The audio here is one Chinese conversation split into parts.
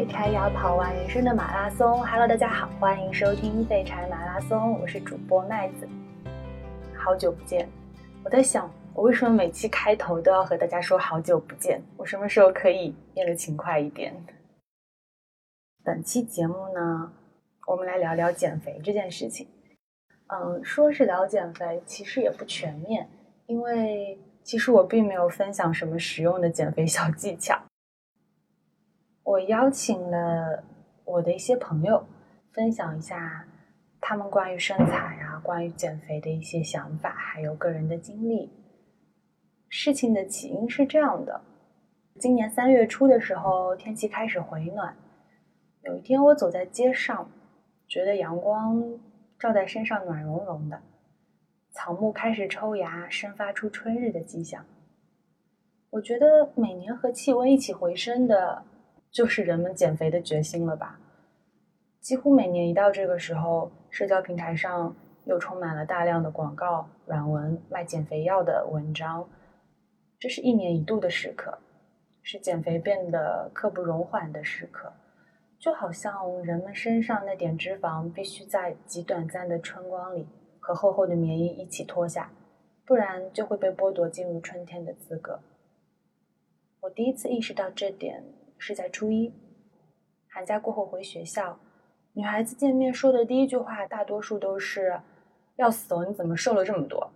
废柴也要跑完人生的马拉松。Hello，大家好，欢迎收听废柴马拉松，我是主播麦子。好久不见，我在想，我为什么每期开头都要和大家说好久不见？我什么时候可以变得勤快一点？本期节目呢，我们来聊聊减肥这件事情。嗯，说是聊减肥，其实也不全面，因为其实我并没有分享什么实用的减肥小技巧。我邀请了我的一些朋友，分享一下他们关于身材啊、关于减肥的一些想法，还有个人的经历。事情的起因是这样的：今年三月初的时候，天气开始回暖。有一天，我走在街上，觉得阳光照在身上暖融融的，草木开始抽芽，生发出春日的迹象。我觉得每年和气温一起回升的。就是人们减肥的决心了吧？几乎每年一到这个时候，社交平台上又充满了大量的广告、软文、卖减肥药的文章。这是一年一度的时刻，是减肥变得刻不容缓的时刻。就好像人们身上那点脂肪必须在极短暂的春光里和厚厚的棉衣一起脱下，不然就会被剥夺进入春天的资格。我第一次意识到这点。是在初一，寒假过后回学校，女孩子见面说的第一句话，大多数都是“要死哦，你怎么瘦了这么多？”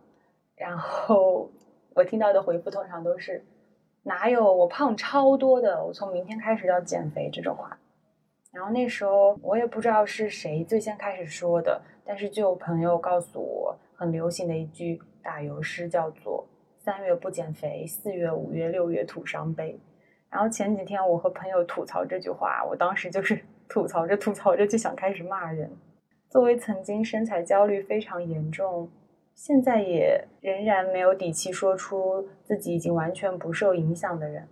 然后我听到的回复通常都是“哪有，我胖超多的，我从明天开始要减肥”这种话。然后那时候我也不知道是谁最先开始说的，但是就有朋友告诉我，很流行的一句打油诗叫做“三月不减肥，四月、五月、六月徒伤悲”。然后前几天我和朋友吐槽这句话，我当时就是 吐槽着吐槽着就想开始骂人。作为曾经身材焦虑非常严重，现在也仍然没有底气说出自己已经完全不受影响的人，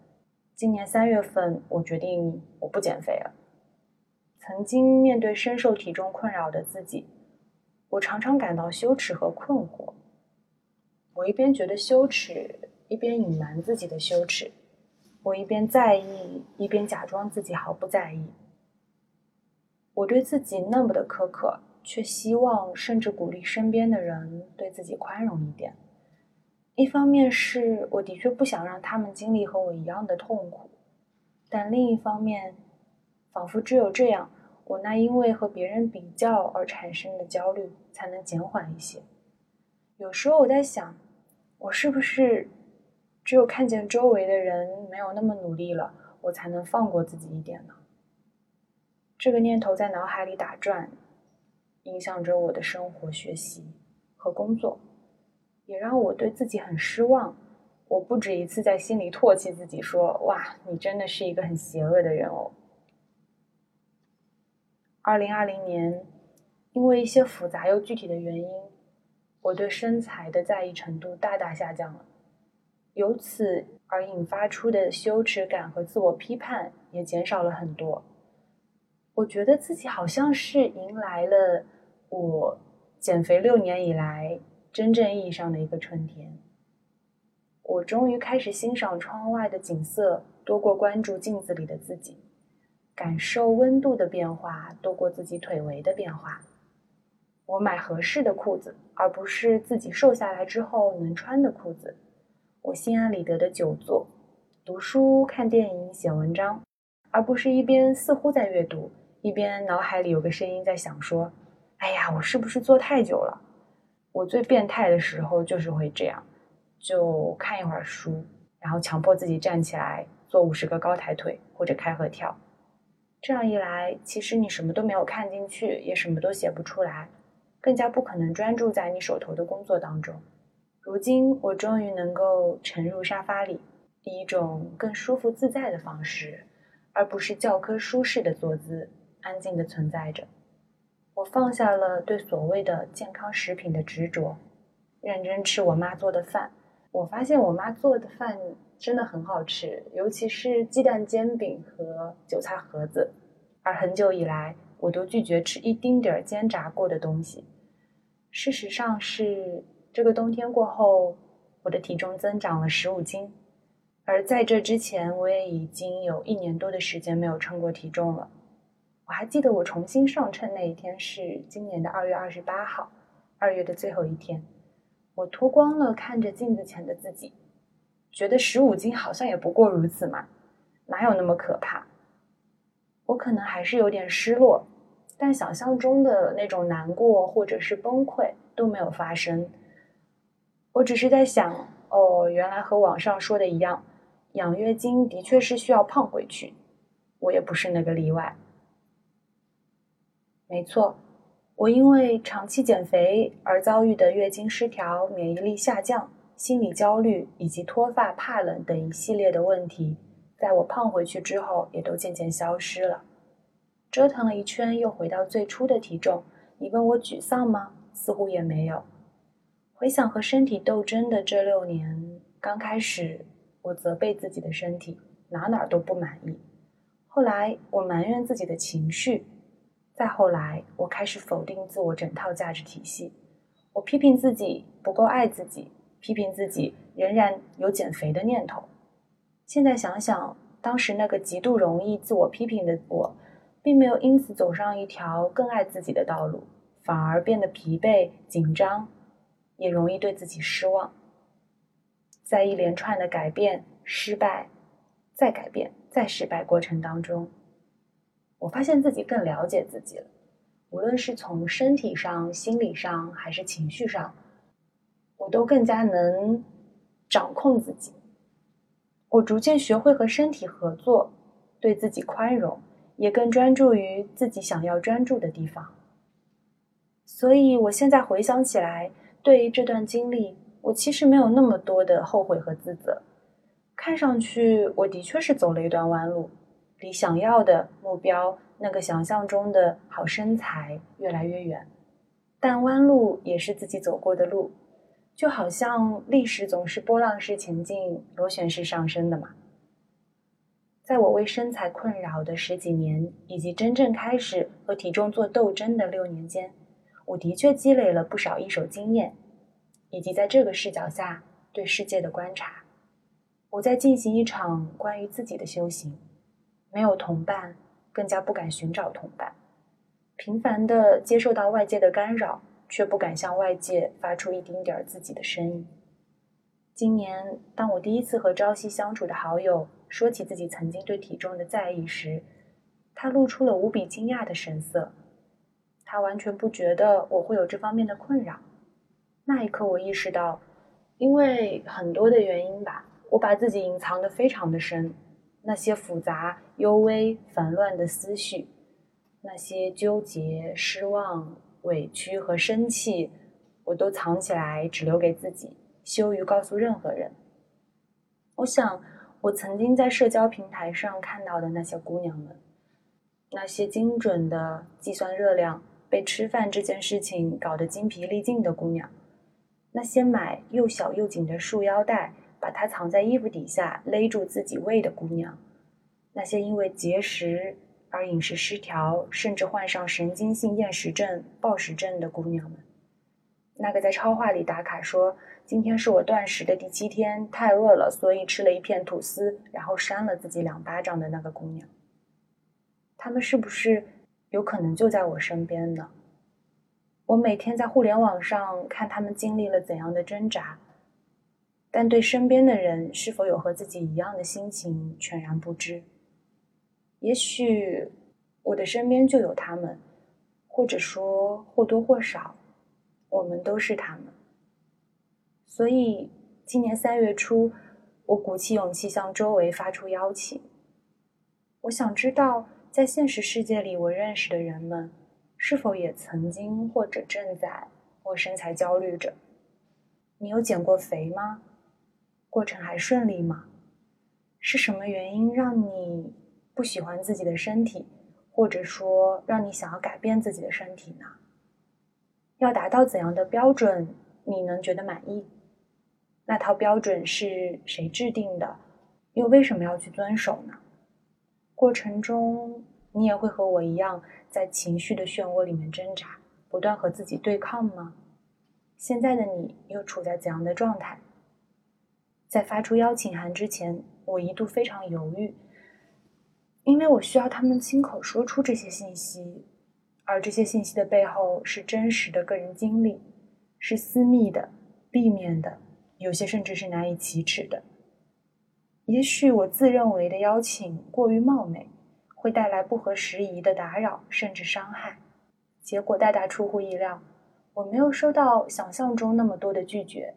今年三月份我决定我不减肥了。曾经面对深受体重困扰的自己，我常常感到羞耻和困惑。我一边觉得羞耻，一边隐瞒自己的羞耻。我一边在意，一边假装自己毫不在意。我对自己那么的苛刻，却希望甚至鼓励身边的人对自己宽容一点。一方面是我的确不想让他们经历和我一样的痛苦，但另一方面，仿佛只有这样，我那因为和别人比较而产生的焦虑才能减缓一些。有时候我在想，我是不是？只有看见周围的人没有那么努力了，我才能放过自己一点呢。这个念头在脑海里打转，影响着我的生活、学习和工作，也让我对自己很失望。我不止一次在心里唾弃自己，说：“哇，你真的是一个很邪恶的人哦。”二零二零年，因为一些复杂又具体的原因，我对身材的在意程度大大下降了。由此而引发出的羞耻感和自我批判也减少了很多。我觉得自己好像是迎来了我减肥六年以来真正意义上的一个春天。我终于开始欣赏窗外的景色多过关注镜子里的自己，感受温度的变化多过自己腿围的变化。我买合适的裤子，而不是自己瘦下来之后能穿的裤子。我心安理得的久坐、读书、看电影、写文章，而不是一边似乎在阅读，一边脑海里有个声音在想说：“哎呀，我是不是坐太久了？”我最变态的时候就是会这样，就看一会儿书，然后强迫自己站起来做五十个高抬腿或者开合跳。这样一来，其实你什么都没有看进去，也什么都写不出来，更加不可能专注在你手头的工作当中。如今，我终于能够沉入沙发里，以一种更舒服自在的方式，而不是教科书式的坐姿，安静的存在着。我放下了对所谓的健康食品的执着，认真吃我妈做的饭。我发现我妈做的饭真的很好吃，尤其是鸡蛋煎饼和韭菜盒子。而很久以来，我都拒绝吃一丁点儿煎炸过的东西。事实上是。这个冬天过后，我的体重增长了十五斤。而在这之前，我也已经有一年多的时间没有称过体重了。我还记得我重新上称那一天是今年的二月二十八号，二月的最后一天。我脱光了，看着镜子前的自己，觉得十五斤好像也不过如此嘛，哪有那么可怕？我可能还是有点失落，但想象中的那种难过或者是崩溃都没有发生。我只是在想，哦，原来和网上说的一样，养月经的确是需要胖回去，我也不是那个例外。没错，我因为长期减肥而遭遇的月经失调、免疫力下降、心理焦虑以及脱发、怕冷等一系列的问题，在我胖回去之后，也都渐渐消失了。折腾了一圈，又回到最初的体重。你问我沮丧吗？似乎也没有。回想和身体斗争的这六年，刚开始我责备自己的身体，哪哪都不满意；后来我埋怨自己的情绪；再后来我开始否定自我整套价值体系。我批评自己不够爱自己，批评自己仍然有减肥的念头。现在想想，当时那个极度容易自我批评的我，并没有因此走上一条更爱自己的道路，反而变得疲惫、紧张。也容易对自己失望，在一连串的改变、失败、再改变、再失败过程当中，我发现自己更了解自己了。无论是从身体上、心理上，还是情绪上，我都更加能掌控自己。我逐渐学会和身体合作，对自己宽容，也更专注于自己想要专注的地方。所以，我现在回想起来。对于这段经历，我其实没有那么多的后悔和自责。看上去，我的确是走了一段弯路，离想要的目标那个想象中的好身材越来越远。但弯路也是自己走过的路，就好像历史总是波浪式前进、螺旋式上升的嘛。在我为身材困扰的十几年，以及真正开始和体重做斗争的六年间。我的确积累了不少一手经验，以及在这个视角下对世界的观察。我在进行一场关于自己的修行，没有同伴，更加不敢寻找同伴。频繁的接受到外界的干扰，却不敢向外界发出一丁点儿自己的声音。今年，当我第一次和朝夕相处的好友说起自己曾经对体重的在意时，他露出了无比惊讶的神色。他完全不觉得我会有这方面的困扰。那一刻，我意识到，因为很多的原因吧，我把自己隐藏的非常的深。那些复杂、幽微、烦乱的思绪，那些纠结、失望、委屈和生气，我都藏起来，只留给自己，羞于告诉任何人。我想，我曾经在社交平台上看到的那些姑娘们，那些精准的计算热量。被吃饭这件事情搞得精疲力尽的姑娘，那些买又小又紧的束腰带，把它藏在衣服底下勒住自己胃的姑娘，那些因为节食而饮食失调，甚至患上神经性厌食症、暴食症的姑娘们，那个在超话里打卡说今天是我断食的第七天，太饿了，所以吃了一片吐司，然后扇了自己两巴掌的那个姑娘，他们是不是？有可能就在我身边呢。我每天在互联网上看他们经历了怎样的挣扎，但对身边的人是否有和自己一样的心情全然不知。也许我的身边就有他们，或者说或多或少，我们都是他们。所以今年三月初，我鼓起勇气向周围发出邀请。我想知道。在现实世界里，我认识的人们，是否也曾经或者正在为身材焦虑着？你有减过肥吗？过程还顺利吗？是什么原因让你不喜欢自己的身体，或者说让你想要改变自己的身体呢？要达到怎样的标准，你能觉得满意？那套标准是谁制定的？又为什么要去遵守呢？过程中，你也会和我一样，在情绪的漩涡里面挣扎，不断和自己对抗吗？现在的你又处在怎样的状态？在发出邀请函之前，我一度非常犹豫，因为我需要他们亲口说出这些信息，而这些信息的背后是真实的个人经历，是私密的、避免的，有些甚至是难以启齿的。也许我自认为的邀请过于冒昧，会带来不合时宜的打扰甚至伤害，结果大大出乎意料，我没有收到想象中那么多的拒绝。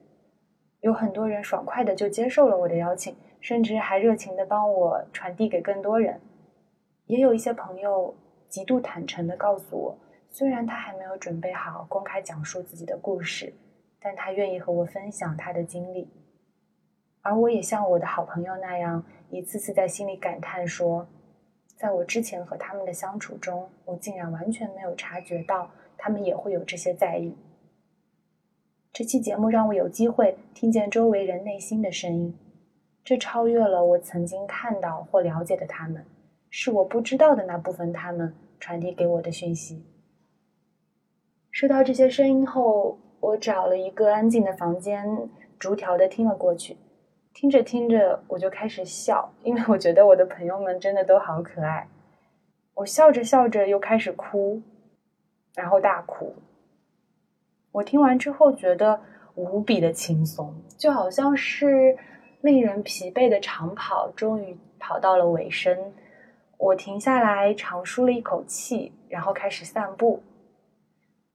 有很多人爽快的就接受了我的邀请，甚至还热情的帮我传递给更多人。也有一些朋友极度坦诚的告诉我，虽然他还没有准备好公开讲述自己的故事，但他愿意和我分享他的经历。而我也像我的好朋友那样，一次次在心里感叹说，在我之前和他们的相处中，我竟然完全没有察觉到他们也会有这些在意。这期节目让我有机会听见周围人内心的声音，这超越了我曾经看到或了解的他们，是我不知道的那部分他们传递给我的讯息。收到这些声音后，我找了一个安静的房间，逐条的听了过去。听着听着，我就开始笑，因为我觉得我的朋友们真的都好可爱。我笑着笑着又开始哭，然后大哭。我听完之后觉得无比的轻松，就好像是令人疲惫的长跑终于跑到了尾声。我停下来长舒了一口气，然后开始散步。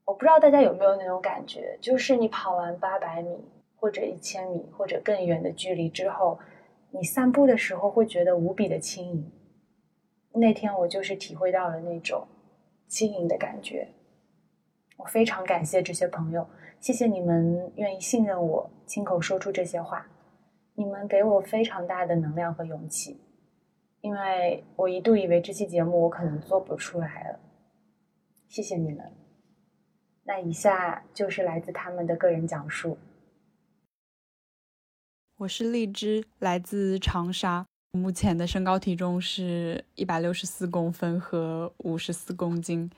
我不知道大家有没有那种感觉，就是你跑完八百米或者一千米或者更远的距离之后，你散步的时候会觉得无比的轻盈。那天我就是体会到了那种轻盈的感觉。我非常感谢这些朋友，谢谢你们愿意信任我，亲口说出这些话，你们给我非常大的能量和勇气，因为我一度以为这期节目我可能做不出来了。谢谢你们。那以下就是来自他们的个人讲述。我是荔枝，来自长沙，目前的身高体重是一百六十四公分和五十四公斤。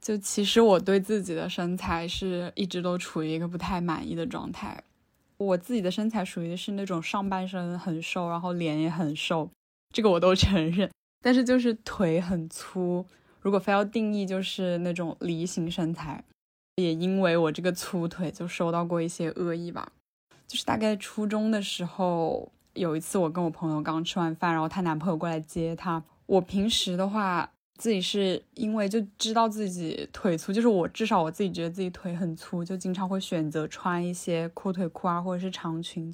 就其实我对自己的身材是一直都处于一个不太满意的状态。我自己的身材属于是那种上半身很瘦，然后脸也很瘦，这个我都 承认。但是就是腿很粗，如果非要定义，就是那种梨形身材。也因为我这个粗腿，就受到过一些恶意吧。就是大概初中的时候，有一次我跟我朋友刚吃完饭，然后她男朋友过来接她。我平时的话。自己是因为就知道自己腿粗，就是我至少我自己觉得自己腿很粗，就经常会选择穿一些阔腿裤啊，或者是长裙，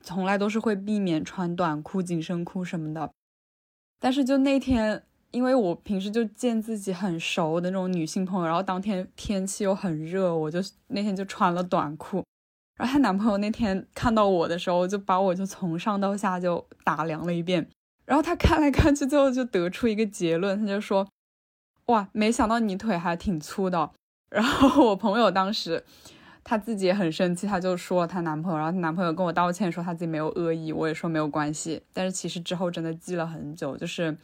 从来都是会避免穿短裤、紧身裤什么的。但是就那天，因为我平时就见自己很熟的那种女性朋友，然后当天天气又很热，我就那天就穿了短裤。然后她男朋友那天看到我的时候，就把我就从上到下就打量了一遍。然后他看来看去，最后就得出一个结论，他就说：“哇，没想到你腿还挺粗的。”然后我朋友当时她自己也很生气，她就说她男朋友，然后她男朋友跟我道歉，说他自己没有恶意，我也说没有关系。但是其实之后真的记了很久，就是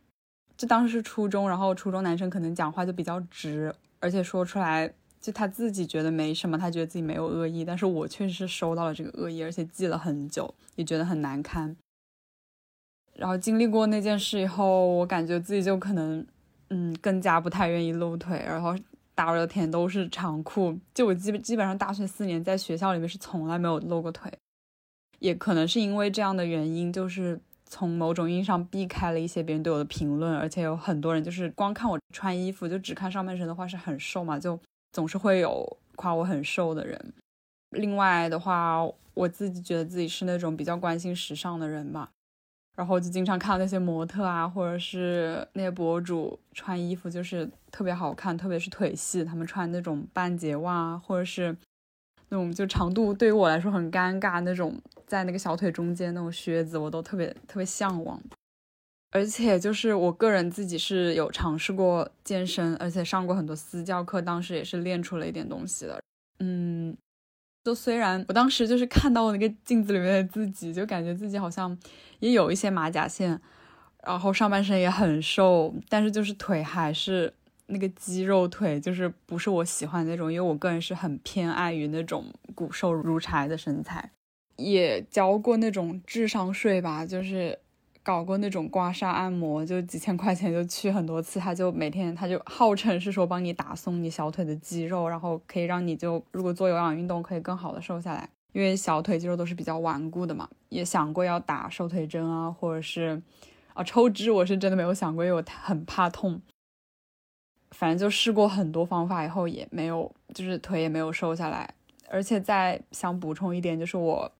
就当时是初中，然后初中男生可能讲话就比较直，而且说出来就他自己觉得没什么，他觉得自己没有恶意，但是我确实是收到了这个恶意，而且记了很久，也觉得很难堪。然后经历过那件事以后，我感觉自己就可能，嗯，更加不太愿意露腿。然后大热天都是长裤，就我基本基本上大学四年在学校里面是从来没有露过腿。也可能是因为这样的原因，就是从某种意义上避开了一些别人对我的评论。而且有很多人就是光看我穿衣服，就只看上半身的话是很瘦嘛，就总是会有夸我很瘦的人。另外的话，我自己觉得自己是那种比较关心时尚的人吧。然后就经常看到那些模特啊，或者是那些博主穿衣服，就是特别好看，特别是腿细，他们穿那种半截袜，或者是那种就长度对于我来说很尴尬那种，在那个小腿中间那种靴子，我都特别特别向往。而且就是我个人自己是有尝试过健身，而且上过很多私教课，当时也是练出了一点东西的。嗯。就虽然我当时就是看到那个镜子里面的自己，就感觉自己好像也有一些马甲线，然后上半身也很瘦，但是就是腿还是那个肌肉腿，就是不是我喜欢那种，因为我个人是很偏爱于那种骨瘦如柴的身材。也交过那种智商税吧，就是搞过那种刮痧按摩，就几千块钱就去很多次，他就每天他就号称是说帮你打松你小腿的肌肉，然后可以让你就如果做有氧运动可以更好的瘦下来，因为小腿肌肉都是比较顽固的嘛。也想过要打瘦腿针啊，或者是啊抽脂，我是真的没有想过，因为我很怕痛。反正就试过很多方法以后也没有，就是腿也没有瘦下来，而且再想补充一点，就是我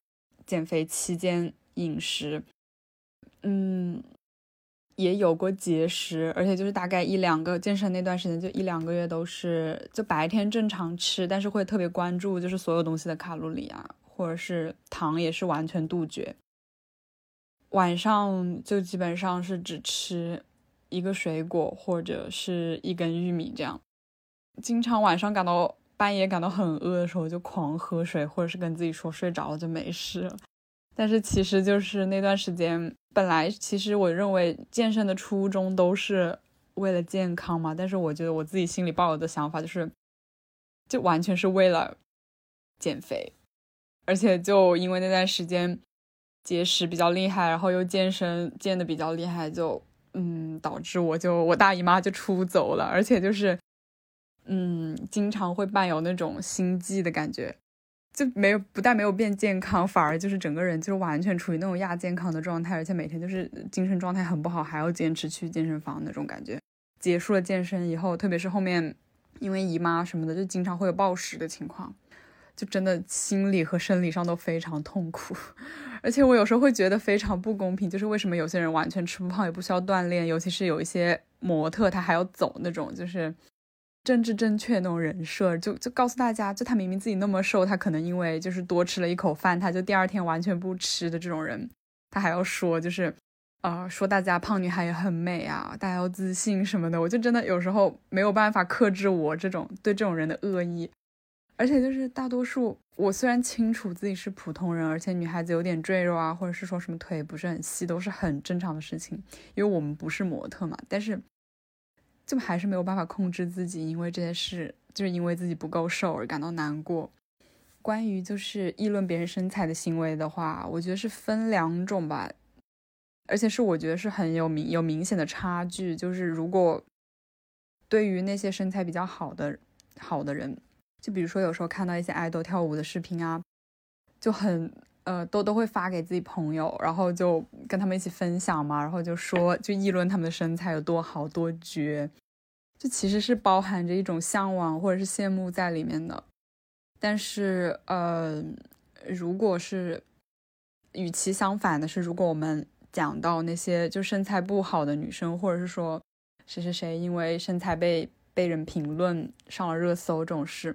减肥期间饮食，嗯，也有过节食，而且就是大概一两个健身那段时间，就一两个月都是就白天正常吃，但是会特别关注就是所有东西的卡路里啊，或者是糖也是完全杜绝，晚上就基本上是只吃。一个水果或者是一根玉米，这样，经常晚上感到半夜感到很饿的时候就狂喝水，或者是跟自己说睡着了就没事了。但是其实就是那段时间，本来其实我认为健身的初衷都是为了健康嘛，但是我觉得我自己心里抱有的想法就是，就完全是为了减肥，而且就因为那段时间节食比较厉害，然后又健身健的比较厉害，就。嗯，导致我就我大姨妈就出走了，而且就是，嗯，经常会伴有那种心悸的感觉，就没有不但没有变健康，反而就是整个人就是完全处于那种亚健康的状态，而且每天就是精神状态很不好，还要坚持去健身房那种感觉。结束了健身以后，特别是后面因为姨妈什么的，就经常会有暴食的情况。就真的心理和生理上都非常痛苦，而且我有时候会觉得非常不公平，就是为什么有些人完全吃不胖也不需要锻炼，尤其是有一些模特，他还要走那种就是政治正确那种人设，就就告诉大家，就他明明自己那么瘦，他可能因为就是多吃了一口饭，他就第二天完全不吃的这种人，他还要说就是啊说大家胖女孩也很美啊，大家要自信什么的，我就真的有时候没有办法克制我这种对这种人的恶意。而且就是大多数，我虽然清楚自己是普通人，而且女孩子有点赘肉啊，或者是说什么腿不是很细，都是很正常的事情，因为我们不是模特嘛。但是，就还是没有办法控制自己，因为这件事，就是因为自己不够瘦而感到难过。关于就是议论别人身材的行为的话，我觉得是分两种吧，而且是我觉得是很有明有明显的差距。就是如果对于那些身材比较好的好的人。就比如说，有时候看到一些爱豆跳舞的视频啊，就很呃，都都会发给自己朋友，然后就跟他们一起分享嘛，然后就说就议论他们的身材有多好多绝，就其实是包含着一种向往或者是羡慕在里面的。但是呃，如果是与其相反的是，如果我们讲到那些就身材不好的女生，或者是说谁谁谁因为身材被被人评论上了热搜这种事。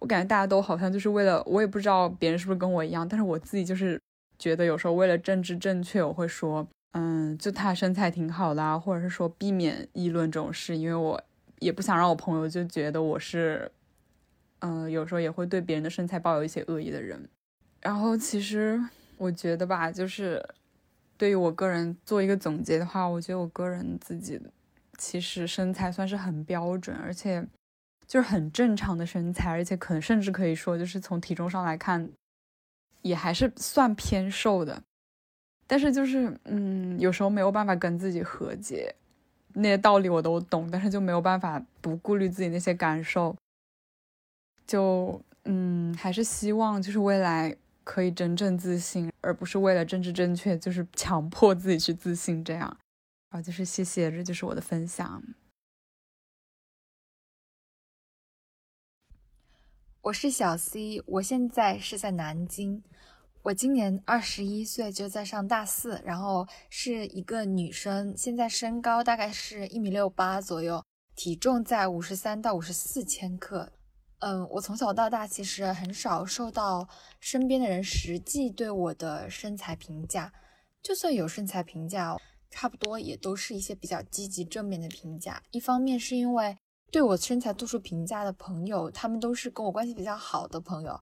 我感觉大家都好像就是为了，我也不知道别人是不是跟我一样，但是我自己就是觉得有时候为了政治正确，我会说，嗯，就她身材挺好的，或者是说避免议论这种事，因为我也不想让我朋友就觉得我是，嗯，有时候也会对别人的身材抱有一些恶意的人。然后其实我觉得吧，就是对于我个人做一个总结的话，我觉得我个人自己其实身材算是很标准，而且。就是很正常的身材，而且可能甚至可以说，就是从体重上来看，也还是算偏瘦的。但是就是，嗯，有时候没有办法跟自己和解，那些道理我都懂，但是就没有办法不顾虑自己那些感受。就，嗯，还是希望就是未来可以真正自信，而不是为了政治正确，就是强迫自己去自信这样。然后就是谢谢，这就是我的分享。我是小 C，我现在是在南京。我今年二十一岁，就在上大四，然后是一个女生，现在身高大概是一米六八左右，体重在五十三到五十四千克。嗯，我从小到大其实很少受到身边的人实际对我的身材评价，就算有身材评价，差不多也都是一些比较积极正面的评价。一方面是因为。对我身材做出评价的朋友，他们都是跟我关系比较好的朋友，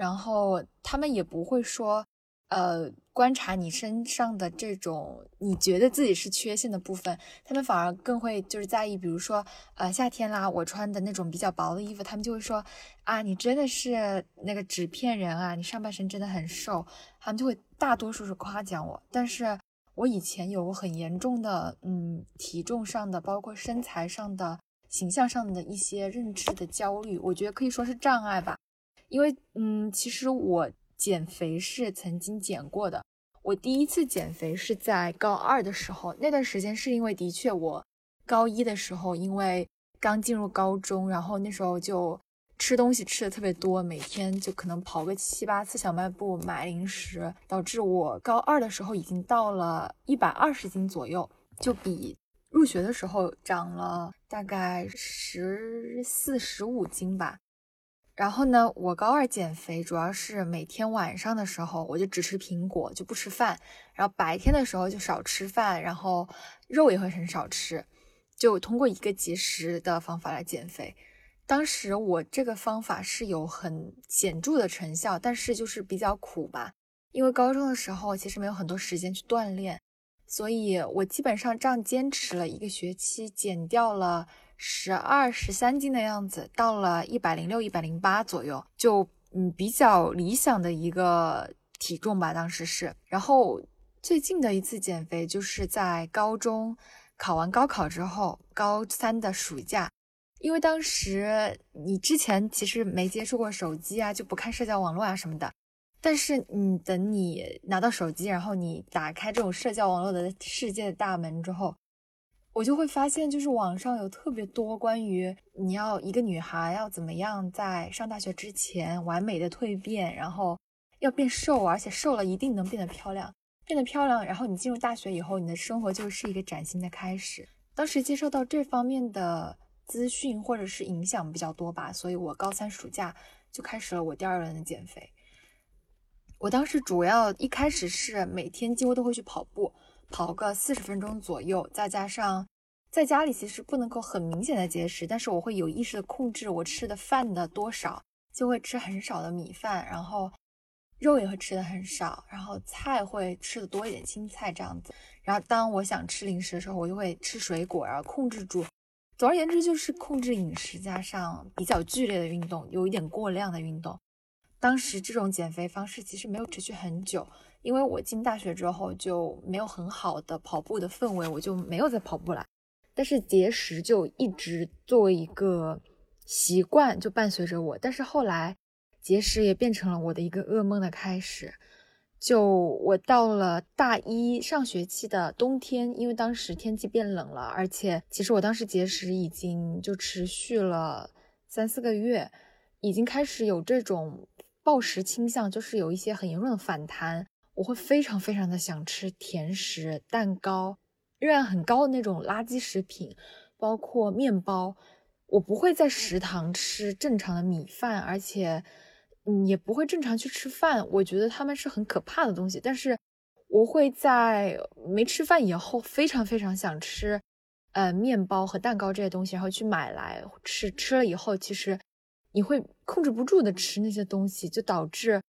然后他们也不会说，呃，观察你身上的这种你觉得自己是缺陷的部分，他们反而更会就是在意，比如说，呃，夏天啦，我穿的那种比较薄的衣服，他们就会说，啊，你真的是那个纸片人啊，你上半身真的很瘦，他们就会大多数是夸奖我。但是我以前有过很严重的，嗯，体重上的，包括身材上的、形象上的一些认知的焦虑，我觉得可以说是障碍吧，因为，嗯，其实我。减肥是曾经减过的。我第一次减肥是在高二的时候，那段时间是因为的确我高一的时候，因为刚进入高中，然后那时候就吃东西吃的特别多，每天就可能跑个七八次小卖部买零食，导致我高二的时候已经到了一百二十斤左右，就比入学的时候长了大概十四十五斤吧。然后呢，我高二减肥主要是每天晚上的时候我就只吃苹果，就不吃饭。然后白天的时候就少吃饭，然后肉也会很少吃，就通过一个节食的方法来减肥。当时我这个方法是有很显著的成效，但是就是比较苦吧，因为高中的时候其实没有很多时间去锻炼，所以我基本上这样坚持了一个学期，减掉了。十二十三斤的样子，到了一百零六、一百零八左右，就嗯比较理想的一个体重吧，当时是。然后最近的一次减肥，就是在高中考完高考之后，高三的暑假，因为当时你之前其实没接触过手机啊，就不看社交网络啊什么的。但是你等你拿到手机，然后你打开这种社交网络的世界的大门之后。我就会发现，就是网上有特别多关于你要一个女孩要怎么样在上大学之前完美的蜕变，然后要变瘦，而且瘦了一定能变得漂亮，变得漂亮，然后你进入大学以后，你的生活就是一个崭新的开始。当时接受到这方面的资讯或者是影响比较多吧，所以我高三暑假就开始了我第二轮的减肥。我当时主要一开始是每天几乎都会去跑步。跑个四十分钟左右，再加上在家里其实不能够很明显的节食，但是我会有意识的控制我吃的饭的多少，就会吃很少的米饭，然后肉也会吃的很少，然后菜会吃的多一点，青菜这样子。然后当我想吃零食的时候，我就会吃水果，然后控制住。总而言之，就是控制饮食加上比较剧烈的运动，有一点过量的运动。当时这种减肥方式其实没有持续很久。因为我进大学之后就没有很好的跑步的氛围，我就没有再跑步了。但是节食就一直作为一个习惯，就伴随着我。但是后来节食也变成了我的一个噩梦的开始。就我到了大一上学期的冬天，因为当时天气变冷了，而且其实我当时节食已经就持续了三四个月，已经开始有这种暴食倾向，就是有一些很严重的反弹。我会非常非常的想吃甜食、蛋糕，热量很高的那种垃圾食品，包括面包。我不会在食堂吃正常的米饭，而且，也不会正常去吃饭。我觉得他们是很可怕的东西。但是，我会在没吃饭以后非常非常想吃，呃，面包和蛋糕这些东西，然后去买来吃。吃了以后，其实你会控制不住的吃那些东西，就导致。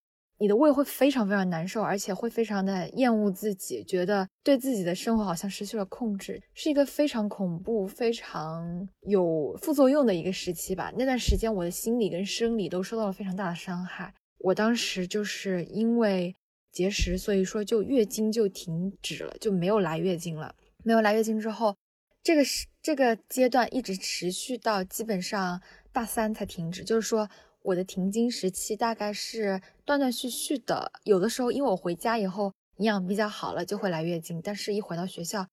你的胃会非常非常难受，而且会非常的厌恶自己，觉得对自己的生活好像失去了控制，是一个非常恐怖、非常有副作用的一个时期吧。那段时间，我的心理跟生理都受到了非常大的伤害。我当时就是因为节食，所以说就月经就停止了，就没有来月经了。没有来月经之后，这个是这个阶段一直持续到基本上大三才停止，就是说。我的停经时期大概是断断续续的，有的时候因为我回家以后营养比较好了，就会来月经，但是一回到学校，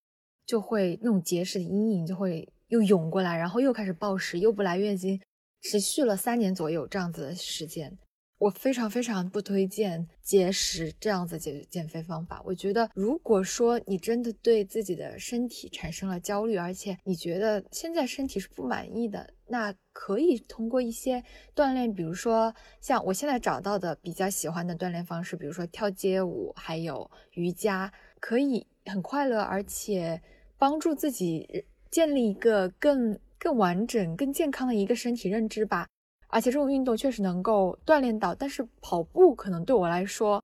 就会那种节食的阴影就会又涌过来，然后又开始暴食，又不来月经，持续了三年左右这样子的时间。我非常非常不推荐节食这样子减减肥方法。我觉得，如果说你真的对自己的身体产生了焦虑，而且你觉得现在身体是不满意的，那可以通过一些锻炼，比如说像我现在找到的比较喜欢的锻炼方式，比如说跳街舞，还有瑜伽，可以很快乐，而且帮助自己建立一个更更完整、更健康的一个身体认知吧。而且这种运动确实能够锻炼到，但是跑步可能对我来说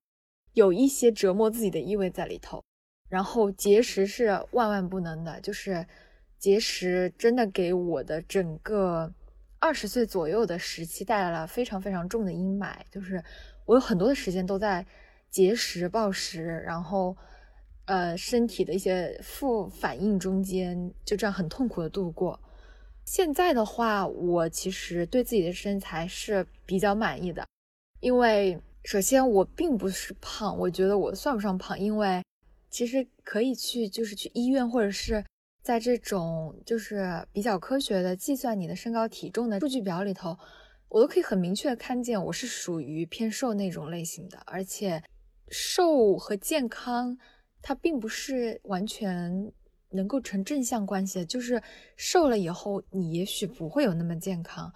有一些折磨自己的意味在里头。然后节食是万万不能的，就是节食真的给我的整个二十岁左右的时期带来了非常非常重的阴霾，就是我有很多的时间都在节食暴食，然后呃身体的一些负反应中间就这样很痛苦的度过。现在的话，我其实对自己的身材是比较满意的，因为首先我并不是胖，我觉得我算不上胖，因为。其实可以去，就是去医院，或者是在这种就是比较科学的计算你的身高体重的数据表里头，我都可以很明确的看见我是属于偏瘦那种类型的。而且，瘦和健康它并不是完全能够成正向关系的，就是瘦了以后你也许不会有那么健康。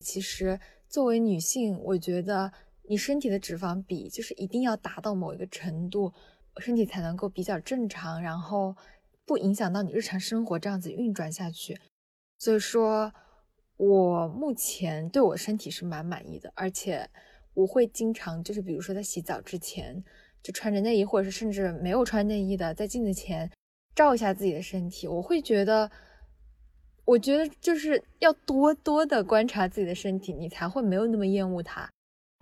其实作为女性，我觉得你身体的脂肪比就是一定要达到某一个程度。身体才能够比较正常，然后不影响到你日常生活这样子运转下去。所以说，我目前对我身体是蛮满意的，而且我会经常就是比如说在洗澡之前就穿着内衣，或者是甚至没有穿内衣的，在镜子前照一下自己的身体。我会觉得，我觉得就是要多多的观察自己的身体，你才会没有那么厌恶它。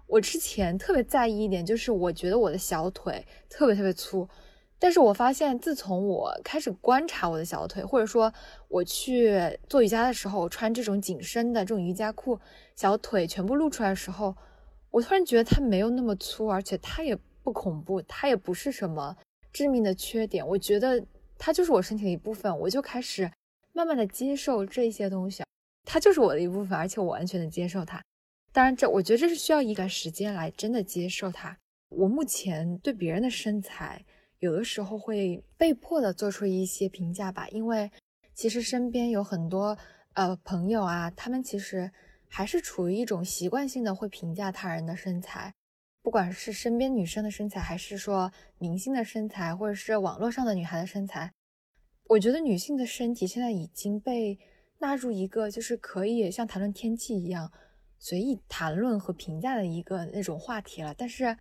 我之前特别在意一点，就是我觉得我的小腿特别特别粗，但是我发现自从我开始观察我的小腿，或者说我去做瑜伽的时候穿这种紧身的这种瑜伽裤，小腿全部露出来的时候，我突然觉得它没有那么粗，而且它也不恐怖，它也不是什么致命的缺点，我觉得它就是我身体的一部分，我就开始慢慢的接受这些东西，它就是我的一部分，而且我完全的接受它。当然，这我觉得这是需要一段时间来真的接受它。我目前对别人的身材，有的时候会被迫的做出一些评价吧，因为其实身边有很多呃朋友啊，他们其实还是处于一种习惯性的会评价他人的身材，不管是身边女生的身材，还是说明星的身材，或者是网络上的女孩的身材。我觉得女性的身体现在已经被纳入一个就是可以像谈论天气一样。随意谈论和评价的一个那种话题了，但是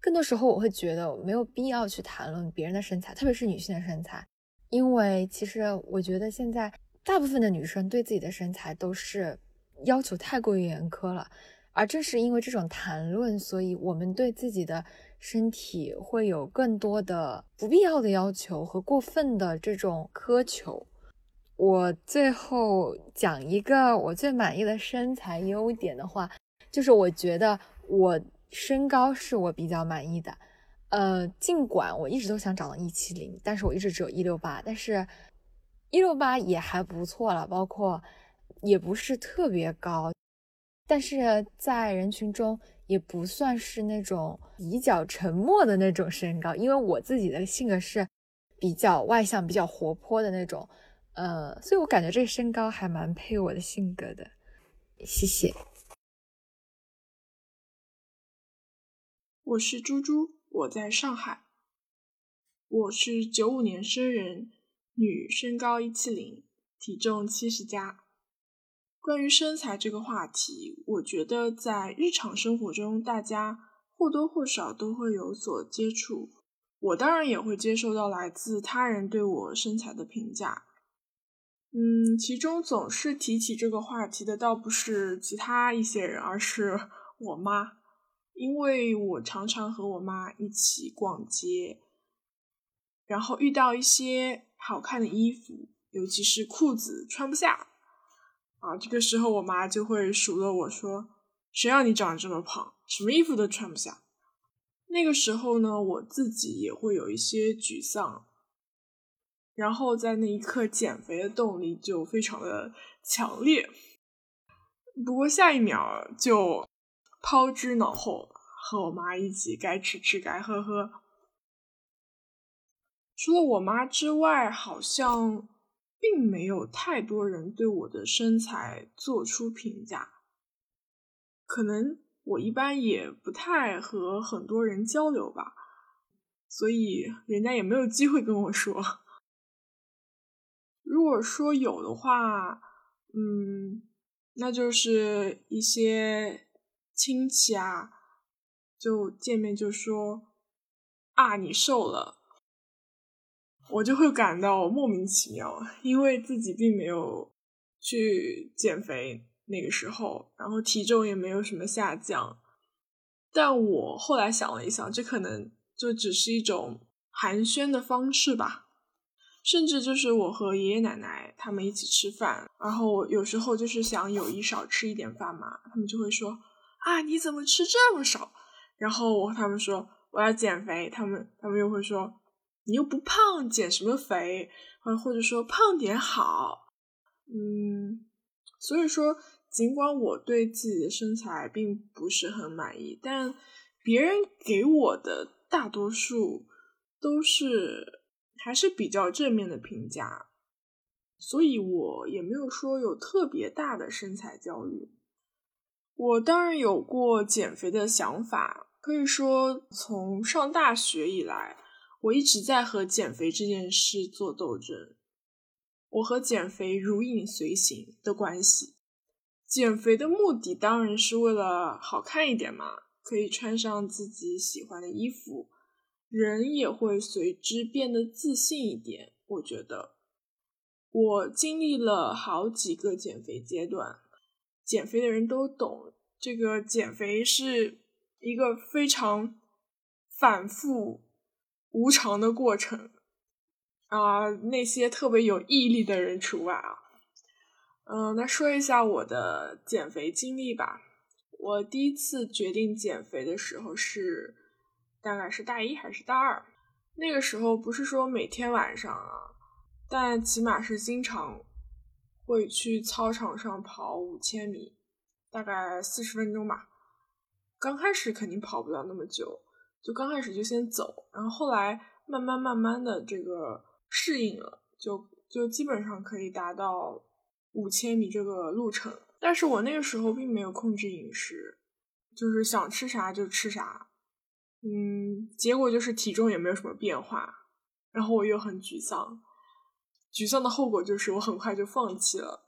更多时候我会觉得没有必要去谈论别人的身材，特别是女性的身材，因为其实我觉得现在大部分的女生对自己的身材都是要求太过于严苛了，而正是因为这种谈论，所以我们对自己的身体会有更多的不必要的要求和过分的这种苛求。我最后讲一个我最满意的身材优点的话，就是我觉得我身高是我比较满意的。呃，尽管我一直都想长到一七零，但是我一直只有一六八，但是一六八也还不错了，包括也不是特别高，但是在人群中也不算是那种比较沉默的那种身高，因为我自己的性格是比较外向、比较活泼的那种。呃，所以我感觉这个身高还蛮配我的性格的，谢谢。我是猪猪，我在上海。我是九五年生人，女，身高一七零，体重七十加。关于身材这个话题，我觉得在日常生活中，大家或多或少都会有所接触。我当然也会接受到来自他人对我身材的评价。嗯，其中总是提起这个话题的倒不是其他一些人，而是我妈，因为我常常和我妈一起逛街，然后遇到一些好看的衣服，尤其是裤子穿不下，啊，这个时候我妈就会数落我说：“谁让你长这么胖，什么衣服都穿不下。”那个时候呢，我自己也会有一些沮丧。然后在那一刻，减肥的动力就非常的强烈。不过下一秒就抛之脑后，和我妈一起该吃吃，该喝喝。除了我妈之外，好像并没有太多人对我的身材做出评价。可能我一般也不太和很多人交流吧，所以人家也没有机会跟我说。如果说有的话，嗯，那就是一些亲戚啊，就见面就说啊你瘦了，我就会感到莫名其妙，因为自己并没有去减肥那个时候，然后体重也没有什么下降。但我后来想了一想，这可能就只是一种寒暄的方式吧。甚至就是我和爷爷奶奶他们一起吃饭，然后有时候就是想有意少吃一点饭嘛，他们就会说啊你怎么吃这么少？然后我和他们说我要减肥，他们他们又会说你又不胖，减什么肥？或或者说胖点好。嗯，所以说尽管我对自己的身材并不是很满意，但别人给我的大多数都是。还是比较正面的评价，所以我也没有说有特别大的身材焦虑。我当然有过减肥的想法，可以说从上大学以来，我一直在和减肥这件事做斗争。我和减肥如影随形的关系，减肥的目的当然是为了好看一点嘛，可以穿上自己喜欢的衣服。人也会随之变得自信一点。我觉得，我经历了好几个减肥阶段，减肥的人都懂，这个减肥是一个非常反复无常的过程啊。那些特别有毅力的人除外啊。嗯，那说一下我的减肥经历吧。我第一次决定减肥的时候是。大概是大一还是大二，那个时候不是说每天晚上啊，但起码是经常会去操场上跑五千米，大概四十分钟吧。刚开始肯定跑不了那么久，就刚开始就先走，然后后来慢慢慢慢的这个适应了，就就基本上可以达到五千米这个路程。但是我那个时候并没有控制饮食，就是想吃啥就吃啥。嗯，结果就是体重也没有什么变化，然后我又很沮丧，沮丧的后果就是我很快就放弃了。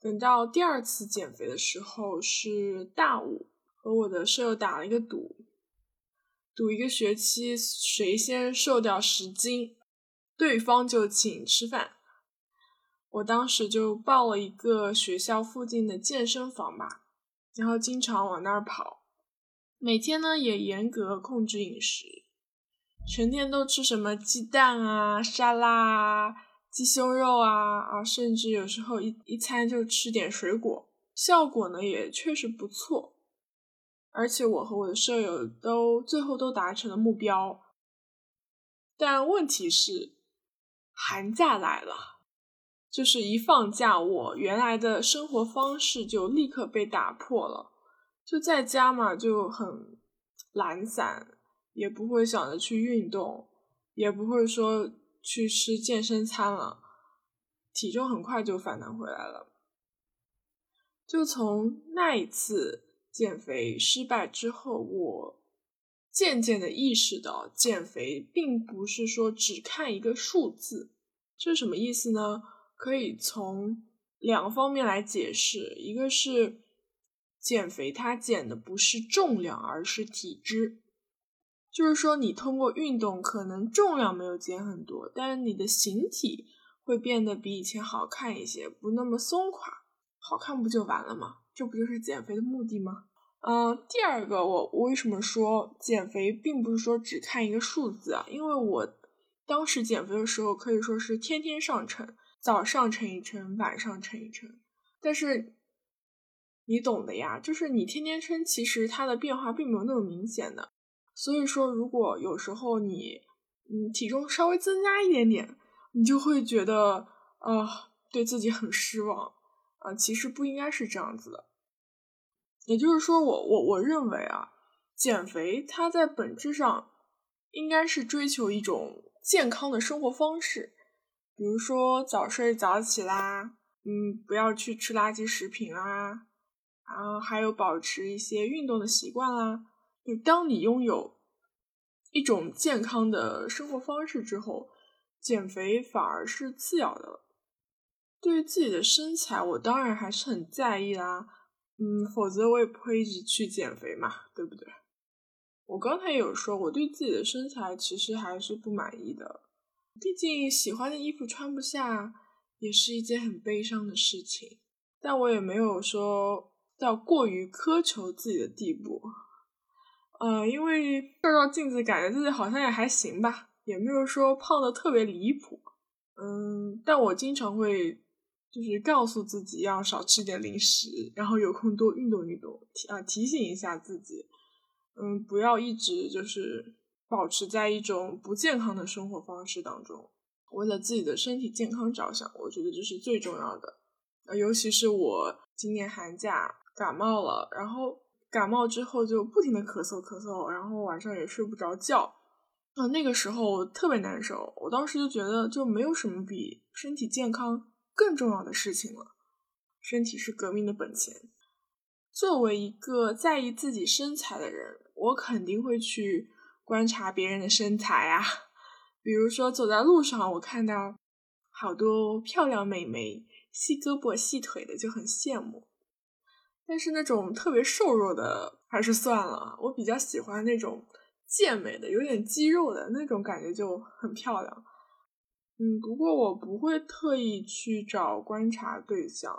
等到第二次减肥的时候是大五，和我的舍友打了一个赌，赌一个学期谁先瘦掉十斤，对方就请吃饭。我当时就报了一个学校附近的健身房吧，然后经常往那儿跑。每天呢也严格控制饮食，成天都吃什么鸡蛋啊、沙拉啊、鸡胸肉啊啊，甚至有时候一一餐就吃点水果，效果呢也确实不错。而且我和我的舍友都最后都达成了目标，但问题是寒假来了，就是一放假，我原来的生活方式就立刻被打破了。就在家嘛，就很懒散，也不会想着去运动，也不会说去吃健身餐了，体重很快就反弹回来了。就从那一次减肥失败之后，我渐渐的意识到，减肥并不是说只看一个数字，这是什么意思呢？可以从两个方面来解释，一个是。减肥它减的不是重量，而是体脂。就是说，你通过运动可能重量没有减很多，但是你的形体会变得比以前好看一些，不那么松垮。好看不就完了吗？这不就是减肥的目的吗？嗯，第二个，我为什么说减肥并不是说只看一个数字啊？因为我当时减肥的时候可以说是天天上称，早上称一称，晚上称一称，但是。你懂的呀，就是你天天称，其实它的变化并没有那么明显的。所以说，如果有时候你嗯体重稍微增加一点点，你就会觉得啊对自己很失望啊。其实不应该是这样子的。也就是说，我我我认为啊，减肥它在本质上应该是追求一种健康的生活方式，比如说早睡早起啦，嗯，不要去吃垃圾食品啦。然后还有保持一些运动的习惯啦。就当你拥有一种健康的生活方式之后，减肥反而是次要的了。对于自己的身材，我当然还是很在意啦。嗯，否则我也不会一直去减肥嘛，对不对？我刚才有说，我对自己的身材其实还是不满意的，毕竟喜欢的衣服穿不下，也是一件很悲伤的事情。但我也没有说到过于苛求自己的地步，呃，因为照照镜子，感觉自己好像也还行吧，也没有说胖的特别离谱。嗯，但我经常会就是告诉自己要少吃点零食，然后有空多运动运动，提啊提醒一下自己，嗯，不要一直就是保持在一种不健康的生活方式当中。为了自己的身体健康着想，我觉得这是最重要的。尤其是我今年寒假感冒了，然后感冒之后就不停的咳嗽咳嗽，然后晚上也睡不着觉。啊，那个时候特别难受，我当时就觉得就没有什么比身体健康更重要的事情了。身体是革命的本钱。作为一个在意自己身材的人，我肯定会去观察别人的身材啊。比如说走在路上，我看到好多漂亮美眉，细胳膊细腿的，就很羡慕。但是那种特别瘦弱的还是算了，我比较喜欢那种。健美的，有点肌肉的那种感觉就很漂亮。嗯，不过我不会特意去找观察对象，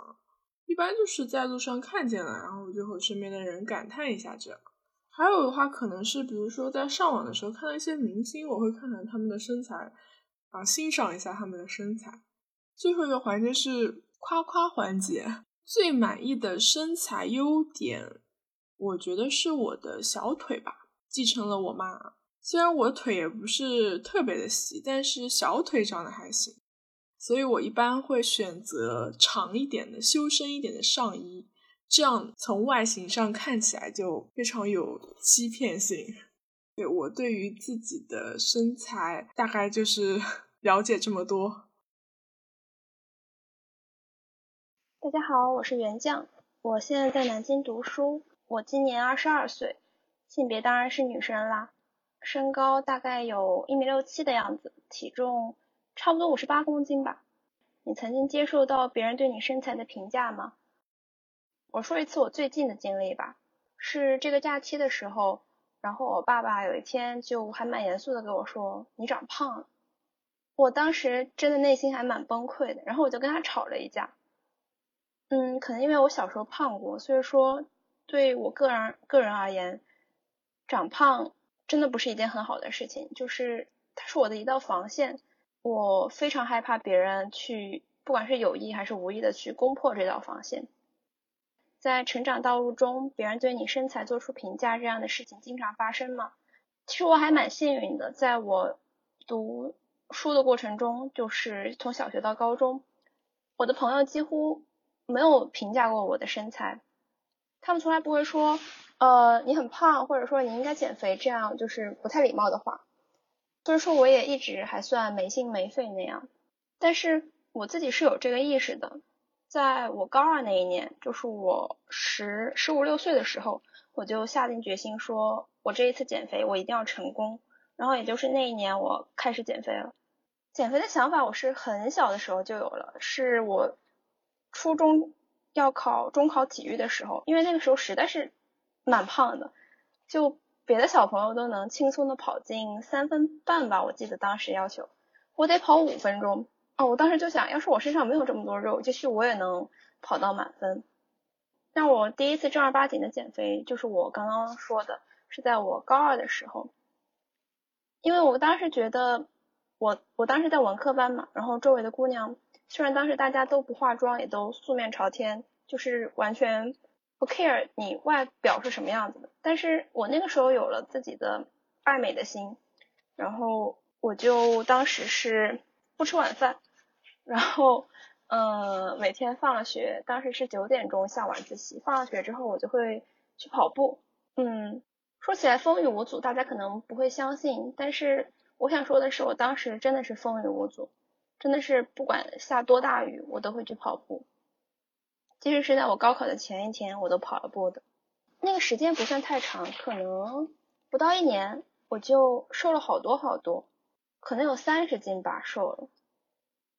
一般就是在路上看见了，然后就和身边的人感叹一下这样。还有的话，可能是比如说在上网的时候看到一些明星，我会看看他们的身材，啊，欣赏一下他们的身材。最后一个环节是夸夸环节，最满意的身材优点，我觉得是我的小腿吧。继承了我妈，虽然我腿也不是特别的细，但是小腿长得还行，所以我一般会选择长一点的、修身一点的上衣，这样从外形上看起来就非常有欺骗性。对我对于自己的身材大概就是 了解这么多。大家好，我是袁酱，我现在在南京读书，我今年二十二岁。性别当然是女生啦，身高大概有一米六七的样子，体重差不多五十八公斤吧。你曾经接受到别人对你身材的评价吗？我说一次我最近的经历吧，是这个假期的时候，然后我爸爸有一天就还蛮严肃的跟我说：“你长胖了。”我当时真的内心还蛮崩溃的，然后我就跟他吵了一架。嗯，可能因为我小时候胖过，所以说对我个人个人而言。长胖真的不是一件很好的事情，就是它是我的一道防线，我非常害怕别人去，不管是有意还是无意的去攻破这道防线。在成长道路中，别人对你身材做出评价这样的事情经常发生吗？其实我还蛮幸运的，在我读书的过程中，就是从小学到高中，我的朋友几乎没有评价过我的身材，他们从来不会说。呃，你很胖，或者说你应该减肥，这样就是不太礼貌的话。所以说，我也一直还算没心没肺那样。但是我自己是有这个意识的，在我高二那一年，就是我十十五六岁的时候，我就下定决心说，我这一次减肥我一定要成功。然后也就是那一年，我开始减肥了。减肥的想法我是很小的时候就有了，是我初中要考中考体育的时候，因为那个时候实在是。蛮胖的，就别的小朋友都能轻松的跑进三分半吧，我记得当时要求，我得跑五分钟。哦，我当时就想，要是我身上没有这么多肉，也许我也能跑到满分。那我第一次正儿八经的减肥，就是我刚刚说的，是在我高二的时候，因为我当时觉得，我我当时在文科班嘛，然后周围的姑娘，虽然当时大家都不化妆，也都素面朝天，就是完全。不 care 你外表是什么样子的，但是我那个时候有了自己的爱美的心，然后我就当时是不吃晚饭，然后嗯每天放了学，当时是九点钟下晚自习，放了学之后我就会去跑步，嗯说起来风雨无阻，大家可能不会相信，但是我想说的是，我当时真的是风雨无阻，真的是不管下多大雨，我都会去跑步。即使是在我高考的前一天，我都跑了步的。那个时间不算太长，可能不到一年，我就瘦了好多好多，可能有三十斤吧，瘦了。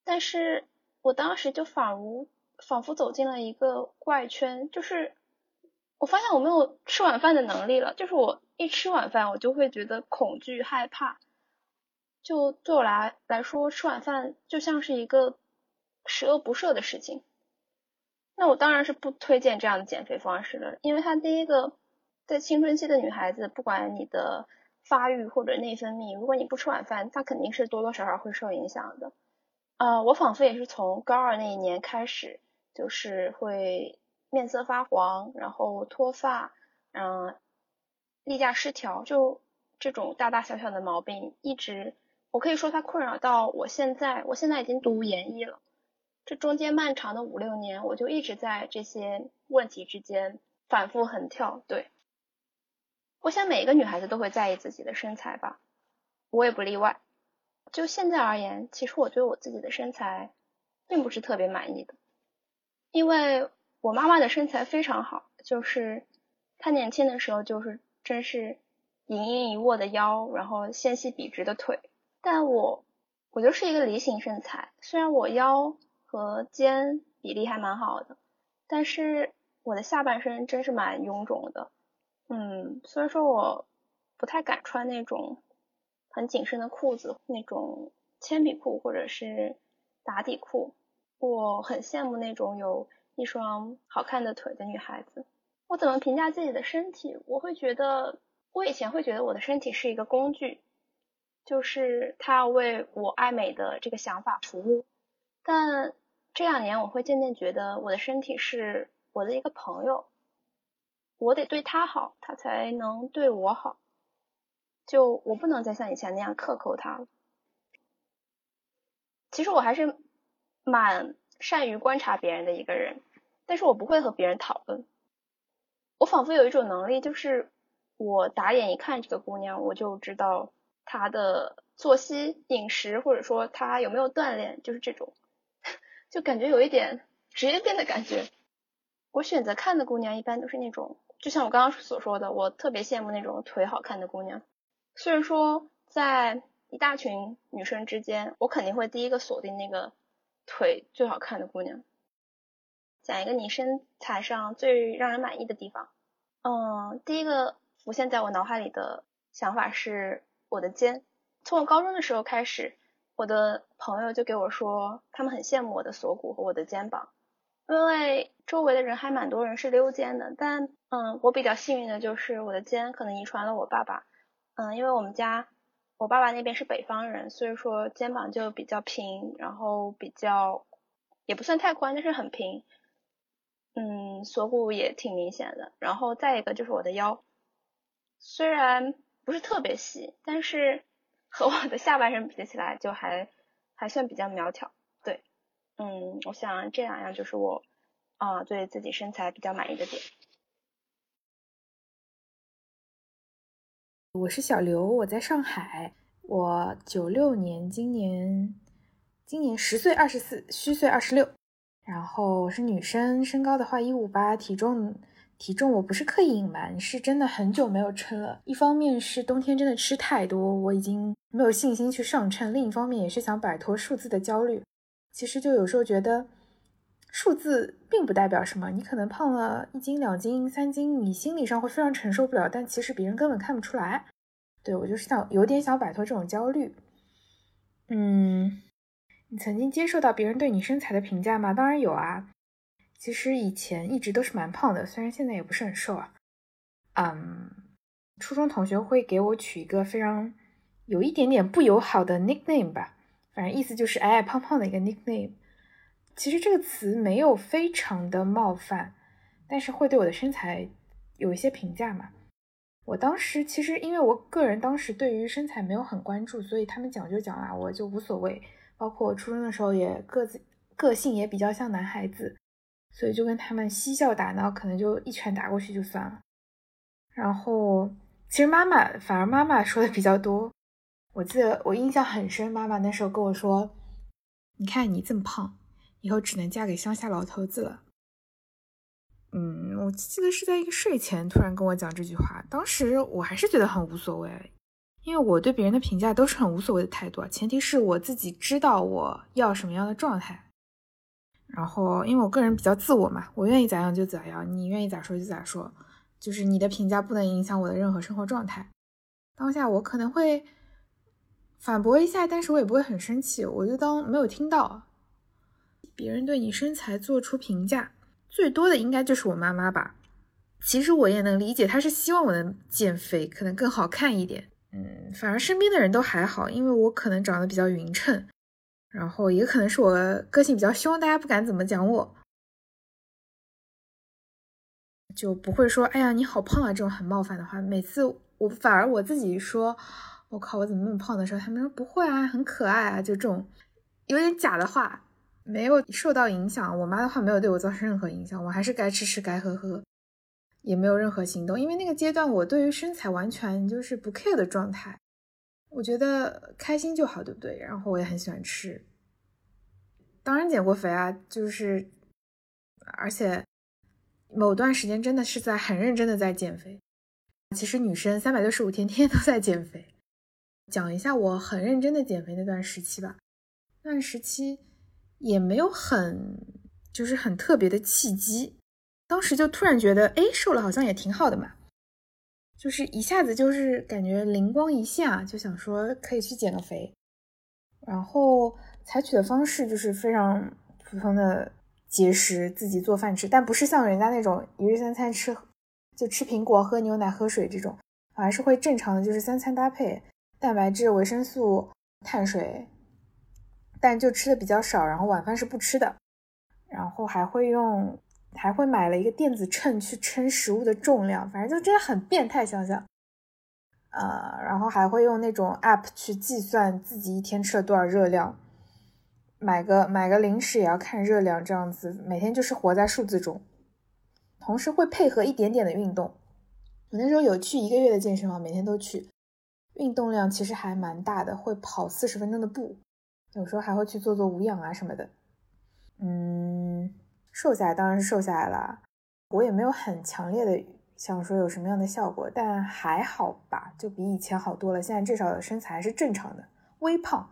但是我当时就仿如仿佛走进了一个怪圈，就是我发现我没有吃晚饭的能力了，就是我一吃晚饭，我就会觉得恐惧害怕。就对我来来说，吃晚饭就像是一个十恶不赦的事情。那我当然是不推荐这样的减肥方式的，因为它第一个，在青春期的女孩子，不管你的发育或者内分泌，如果你不吃晚饭，它肯定是多多少少会受影响的。呃，我仿佛也是从高二那一年开始，就是会。面色发黄，然后脱发，嗯，例假失调，就这种大大小小的毛病，一直我可以说它困扰到我现在。我现在已经读研一了，这中间漫长的五六年，我就一直在这些问题之间反复横跳。对，我想每一个女孩子都会在意自己的身材吧，我也不例外。就现在而言，其实我对我自己的身材并不是特别满意的，因为。我妈妈的身材非常好，就是她年轻的时候就是真是盈盈一握的腰，然后纤细笔直的腿。但我我就是一个梨形身材，虽然我腰和肩比例还蛮好的，但是我的下半身真是蛮臃肿的。嗯，所以说我不太敢穿那种很紧身的裤子，那种铅笔裤或者是打底裤。我很羡慕那种有。一双好看的腿的女孩子，我怎么评价自己的身体？我会觉得，我以前会觉得我的身体是一个工具，就是它要为我爱美的这个想法服务。但这两年，我会渐渐觉得我的身体是我的一个朋友，我得对他好，他才能对我好。就我不能再像以前那样克扣他了。其实我还是蛮。善于观察别人的一个人，但是我不会和别人讨论。我仿佛有一种能力，就是我打眼一看这个姑娘，我就知道她的作息、饮食，或者说她有没有锻炼，就是这种，就感觉有一点职业病的感觉。我选择看的姑娘，一般都是那种，就像我刚刚所说的，我特别羡慕那种腿好看的姑娘。虽然说在一大群女生之间，我肯定会第一个锁定那个。腿最好看的姑娘，讲一个你身材上最让人满意的地方。嗯，第一个浮现在我脑海里的想法是我的肩。从我高中的时候开始，我的朋友就给我说，他们很羡慕我的锁骨和我的肩膀，因为周围的人还蛮多人是溜肩的。但嗯，我比较幸运的就是我的肩可能遗传了我爸爸。嗯，因为我们家。我爸爸那边是北方人，所以说肩膀就比较平，然后比较也不算太宽，但是很平。嗯，锁骨也挺明显的。然后再一个就是我的腰，虽然不是特别细，但是和我的下半身比起来就还还算比较苗条。对，嗯，我想这两样就是我啊对自己身材比较满意的点。我是小刘，我在上海。我九六年，今年今年十岁，二十四，虚岁二十六。然后我是女生，身高的话一五八，体重体重我不是刻意隐瞒，是真的很久没有称了。一方面是冬天真的吃太多，我已经没有信心去上称；另一方面也是想摆脱数字的焦虑。其实就有时候觉得数字并不代表什么，你可能胖了一斤、两斤、三斤，你心理上会非常承受不了，但其实别人根本看不出来。对我就是想有点想摆脱这种焦虑。嗯，你曾经接受到别人对你身材的评价吗？当然有啊。其实以前一直都是蛮胖的，虽然现在也不是很瘦啊。嗯，初中同学会给我取一个非常有一点点不友好的 nickname 吧，反正意思就是矮矮胖胖的一个 nickname。其实这个词没有非常的冒犯，但是会对我的身材有一些评价嘛。我当时其实因为我个人当时对于身材没有很关注，所以他们讲就讲啦，我就无所谓。包括初中的时候也个子个性也比较像男孩子，所以就跟他们嬉笑打闹，可能就一拳打过去就算了。然后其实妈妈反而妈妈说的比较多，我记得我印象很深，妈妈那时候跟我说：“你看你这么胖，以后只能嫁给乡下老头子了。”嗯，我记得是在一个睡前突然跟我讲这句话，当时我还是觉得很无所谓，因为我对别人的评价都是很无所谓的态度，前提是我自己知道我要什么样的状态。然后，因为我个人比较自我嘛，我愿意咋样就咋样，你愿意咋说就咋说。就是你的评价不能影响我的任何生活状态。当下我可能会反驳一下，但是我也不会很生气，我就当没有听到。别人对你身材做出评价最多的应该就是我妈妈吧。其实我也能理解，她是希望我能减肥，可能更好看一点。嗯，反而身边的人都还好，因为我可能长得比较匀称，然后也可能是我个性比较凶，大家不敢怎么讲我，就不会说“哎呀，你好胖啊”这种很冒犯的话。每次我反而我自己说“我靠，我怎么那么胖”的时候，他们说“不会啊，很可爱啊”，就这种有点假的话，没有受到影响。我妈的话没有对我造成任何影响，我还是该吃吃，该喝喝。也没有任何行动，因为那个阶段我对于身材完全就是不 care 的状态，我觉得开心就好，对不对？然后我也很喜欢吃，当然减过肥啊，就是而且某段时间真的是在很认真的在减肥。其实女生三百六十五天天天都在减肥，讲一下我很认真的减肥那段时期吧。那段时期也没有很就是很特别的契机。当时就突然觉得，哎，瘦了好像也挺好的嘛，就是一下子就是感觉灵光一现啊，就想说可以去减个肥。然后采取的方式就是非常普通的节食，自己做饭吃，但不是像人家那种一日三餐吃，就吃苹果、喝牛奶、喝水这种，还是会正常的，就是三餐搭配，蛋白质、维生素、碳水，但就吃的比较少，然后晚饭是不吃的，然后还会用。还会买了一个电子秤去称食物的重量，反正就真的很变态，想想，呃，然后还会用那种 app 去计算自己一天吃了多少热量，买个买个零食也要看热量，这样子每天就是活在数字中，同时会配合一点点的运动。我那时候有去一个月的健身房，每天都去，运动量其实还蛮大的，会跑四十分钟的步，有时候还会去做做无氧啊什么的，嗯。瘦下来当然是瘦下来了，我也没有很强烈的想说有什么样的效果，但还好吧，就比以前好多了。现在至少身材还是正常的，微胖。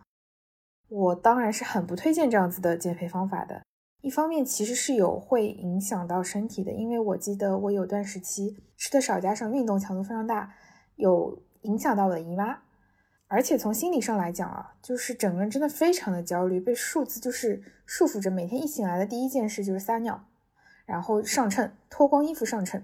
我当然是很不推荐这样子的减肥方法的。一方面其实是有会影响到身体的，因为我记得我有段时期吃的少加上运动强度非常大，有影响到我的姨妈。而且从心理上来讲啊，就是整个人真的非常的焦虑，被数字就是束缚着。每天一醒来的第一件事就是撒尿，然后上秤，脱光衣服上秤，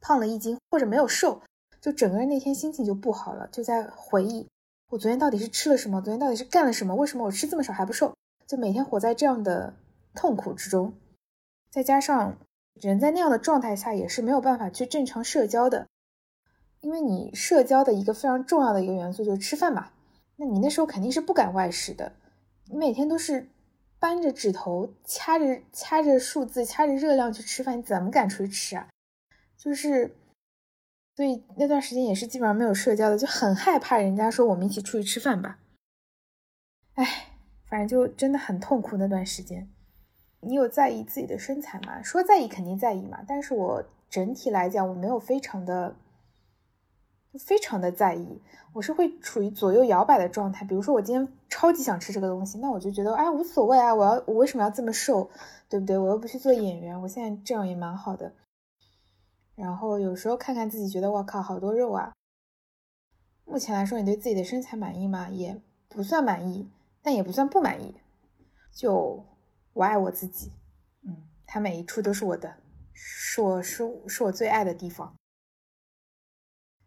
胖了一斤或者没有瘦，就整个人那天心情就不好了，就在回忆我昨天到底是吃了什么，昨天到底是干了什么，为什么我吃这么少还不瘦？就每天活在这样的痛苦之中，再加上人在那样的状态下也是没有办法去正常社交的。因为你社交的一个非常重要的一个元素就是吃饭嘛，那你那时候肯定是不敢外食的，你每天都是扳着指头掐着掐着数字掐着热量去吃饭，你怎么敢出去吃啊？就是，所以那段时间也是基本上没有社交的，就很害怕人家说我们一起出去吃饭吧。哎，反正就真的很痛苦那段时间。你有在意自己的身材吗？说在意肯定在意嘛，但是我整体来讲我没有非常的。非常的在意，我是会处于左右摇摆的状态。比如说，我今天超级想吃这个东西，那我就觉得，哎，无所谓啊，我要我为什么要这么瘦，对不对？我又不去做演员，我现在这样也蛮好的。然后有时候看看自己，觉得我靠，好多肉啊。目前来说，你对自己的身材满意吗？也不算满意，但也不算不满意。就我爱我自己，嗯，它每一处都是我的，是我是是我最爱的地方。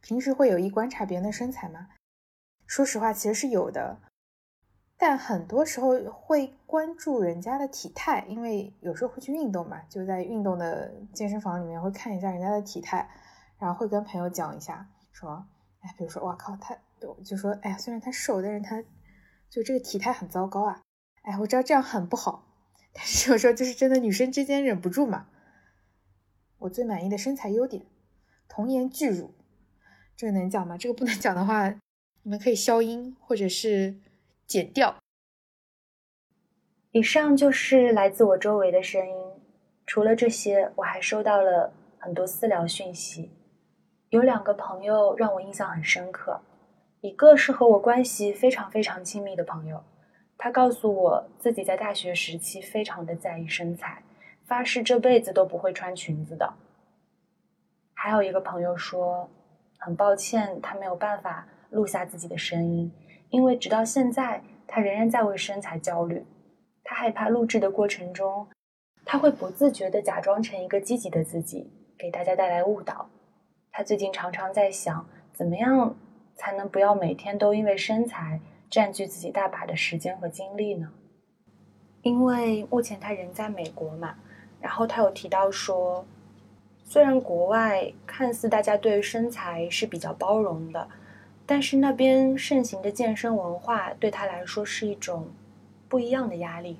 平时会有意观察别人的身材吗？说实话，其实是有的，但很多时候会关注人家的体态，因为有时候会去运动嘛，就在运动的健身房里面会看一下人家的体态，然后会跟朋友讲一下，说，哎，比如说，哇靠，他就说，哎呀，虽然他瘦，但是他就这个体态很糟糕啊，哎，我知道这样很不好，但是有时候就是真的女生之间忍不住嘛。我最满意的身材优点，童颜巨乳。这个能讲吗？这个不能讲的话，你们可以消音或者是剪掉。以上就是来自我周围的声音。除了这些，我还收到了很多私聊讯息。有两个朋友让我印象很深刻，一个是和我关系非常非常亲密的朋友，他告诉我自己在大学时期非常的在意身材，发誓这辈子都不会穿裙子的。还有一个朋友说，很抱歉他没有办法录下自己的声音，因为直到现在他仍然在为身材焦虑。他害怕录制的过程中，他会不自觉地假装成一个积极的自己，给大家带来误导。他最近常常在想，怎么样才能不要每天都因为身材占据自己大把的时间和精力呢？因为目前他人在美国嘛，然后他有提到说，虽然国外看似大家对身材是比较包容的，但是那边盛行的健身文化对他来说是一种不一样的压力。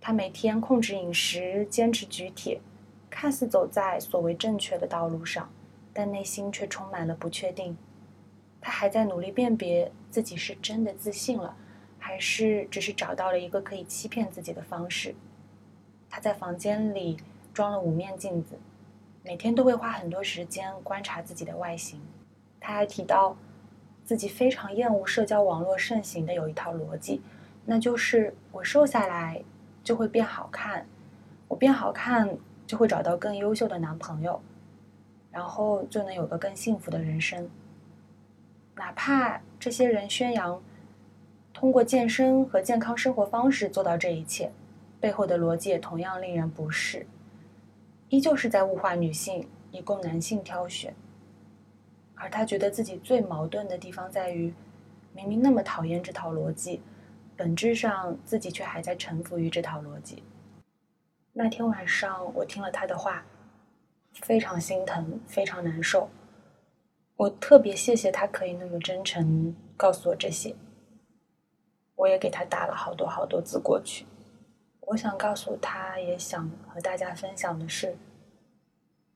他每天控制饮食，坚持举铁，看似走在所谓正确的道路上，但内心却充满了不确定。他还在努力辨别自己是真的自信了。还是只是找到了一个可以欺骗自己的方式。他在房间里装了五面镜子，每天都会花很多时间观察自己的外形。他还提到，自己非常厌恶社交网络盛行的有一套逻辑，那就是我瘦下来就会变好看，我变好看就会找到更优秀的男朋友，然后就能有个更幸福的人生。哪怕这些人宣扬。通过健身和健康生活方式做到这一切，背后的逻辑也同样令人不适，依旧是在物化女性，以供男性挑选。而他觉得自己最矛盾的地方在于，明明那么讨厌这套逻辑，本质上自己却还在臣服于这套逻辑。那天晚上，我听了他的话，非常心疼，非常难受。我特别谢谢他可以那么真诚告诉我这些。我也给他打了好多好多字过去。我想告诉他，也想和大家分享的是，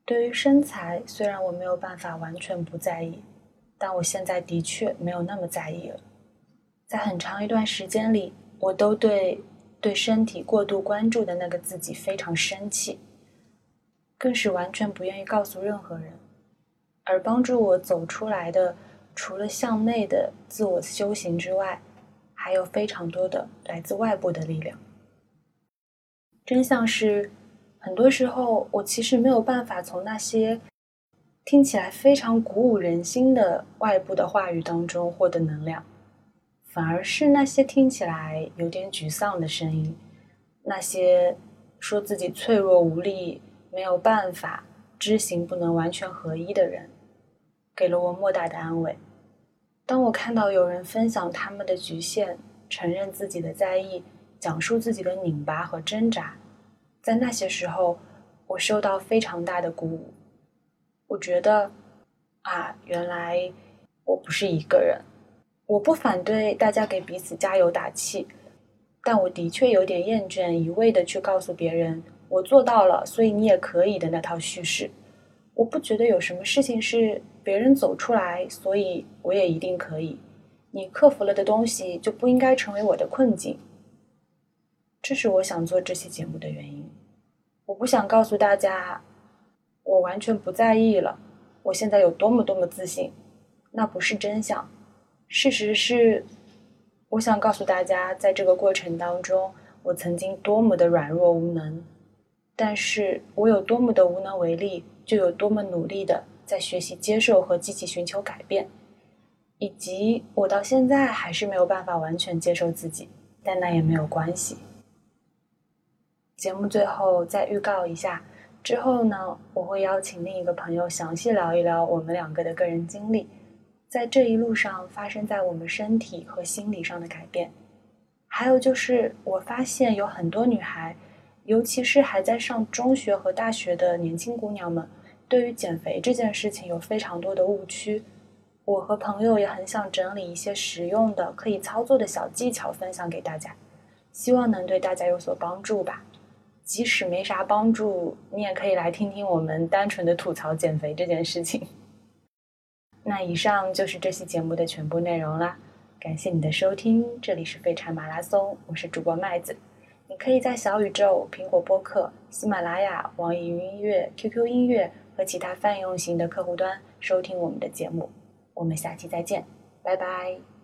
对于身材，虽然我没有办法完全不在意，但我现在的确没有那么在意了。在很长一段时间里，我都对对身体过度关注的那个自己非常生气，更是完全不愿意告诉任何人。而帮助我走出来的，除了向内的自我修行之外，还有非常多的来自外部的力量。真相是，很多时候我其实没有办法从那些听起来非常鼓舞人心的外部的话语当中获得能量，反而是那些听起来有点沮丧的声音，那些说自己脆弱无力、没有办法、知行不能完全合一的人，给了我莫大的安慰。当我看到有人分享他们的局限，承认自己的在意，讲述自己的拧巴和挣扎，在那些时候，我受到非常大的鼓舞。我觉得，啊，原来我不是一个人。我不反对大家给彼此加油打气，但我的确有点厌倦一味的去告诉别人“我做到了，所以你也可以”的那套叙事。我不觉得有什么事情是。别人走出来，所以我也一定可以。你克服了的东西就不应该成为我的困境。这是我想做这期节目的原因。我不想告诉大家，我完全不在意了。我现在有多么多么自信，那不是真相。事实是，我想告诉大家，在这个过程当中，我曾经多么的软弱无能。但是我有多么的无能为力，就有多么努力的。在学习接受和积极寻求改变，以及我到现在还是没有办法完全接受自己，但那也没有关系。节目最后再预告一下，之后呢，我会邀请另一个朋友详细聊一聊我们两个的个人经历，在这一路上发生在我们身体和心理上的改变。还有就是，我发现有很多女孩，尤其是还在上中学和大学的年轻姑娘们。对于减肥这件事情有非常多的误区，我和朋友也很想整理一些实用的、可以操作的小技巧分享给大家，希望能对大家有所帮助吧。即使没啥帮助，你也可以来听听我们单纯的吐槽减肥这件事情。那以上就是这期节目的全部内容啦，感谢你的收听，这里是废柴马拉松，我是主播麦子。你可以在小宇宙、苹果播客、喜马拉雅、网易云音乐、QQ 音乐。和其他泛用型的客户端收听我们的节目，我们下期再见，拜拜。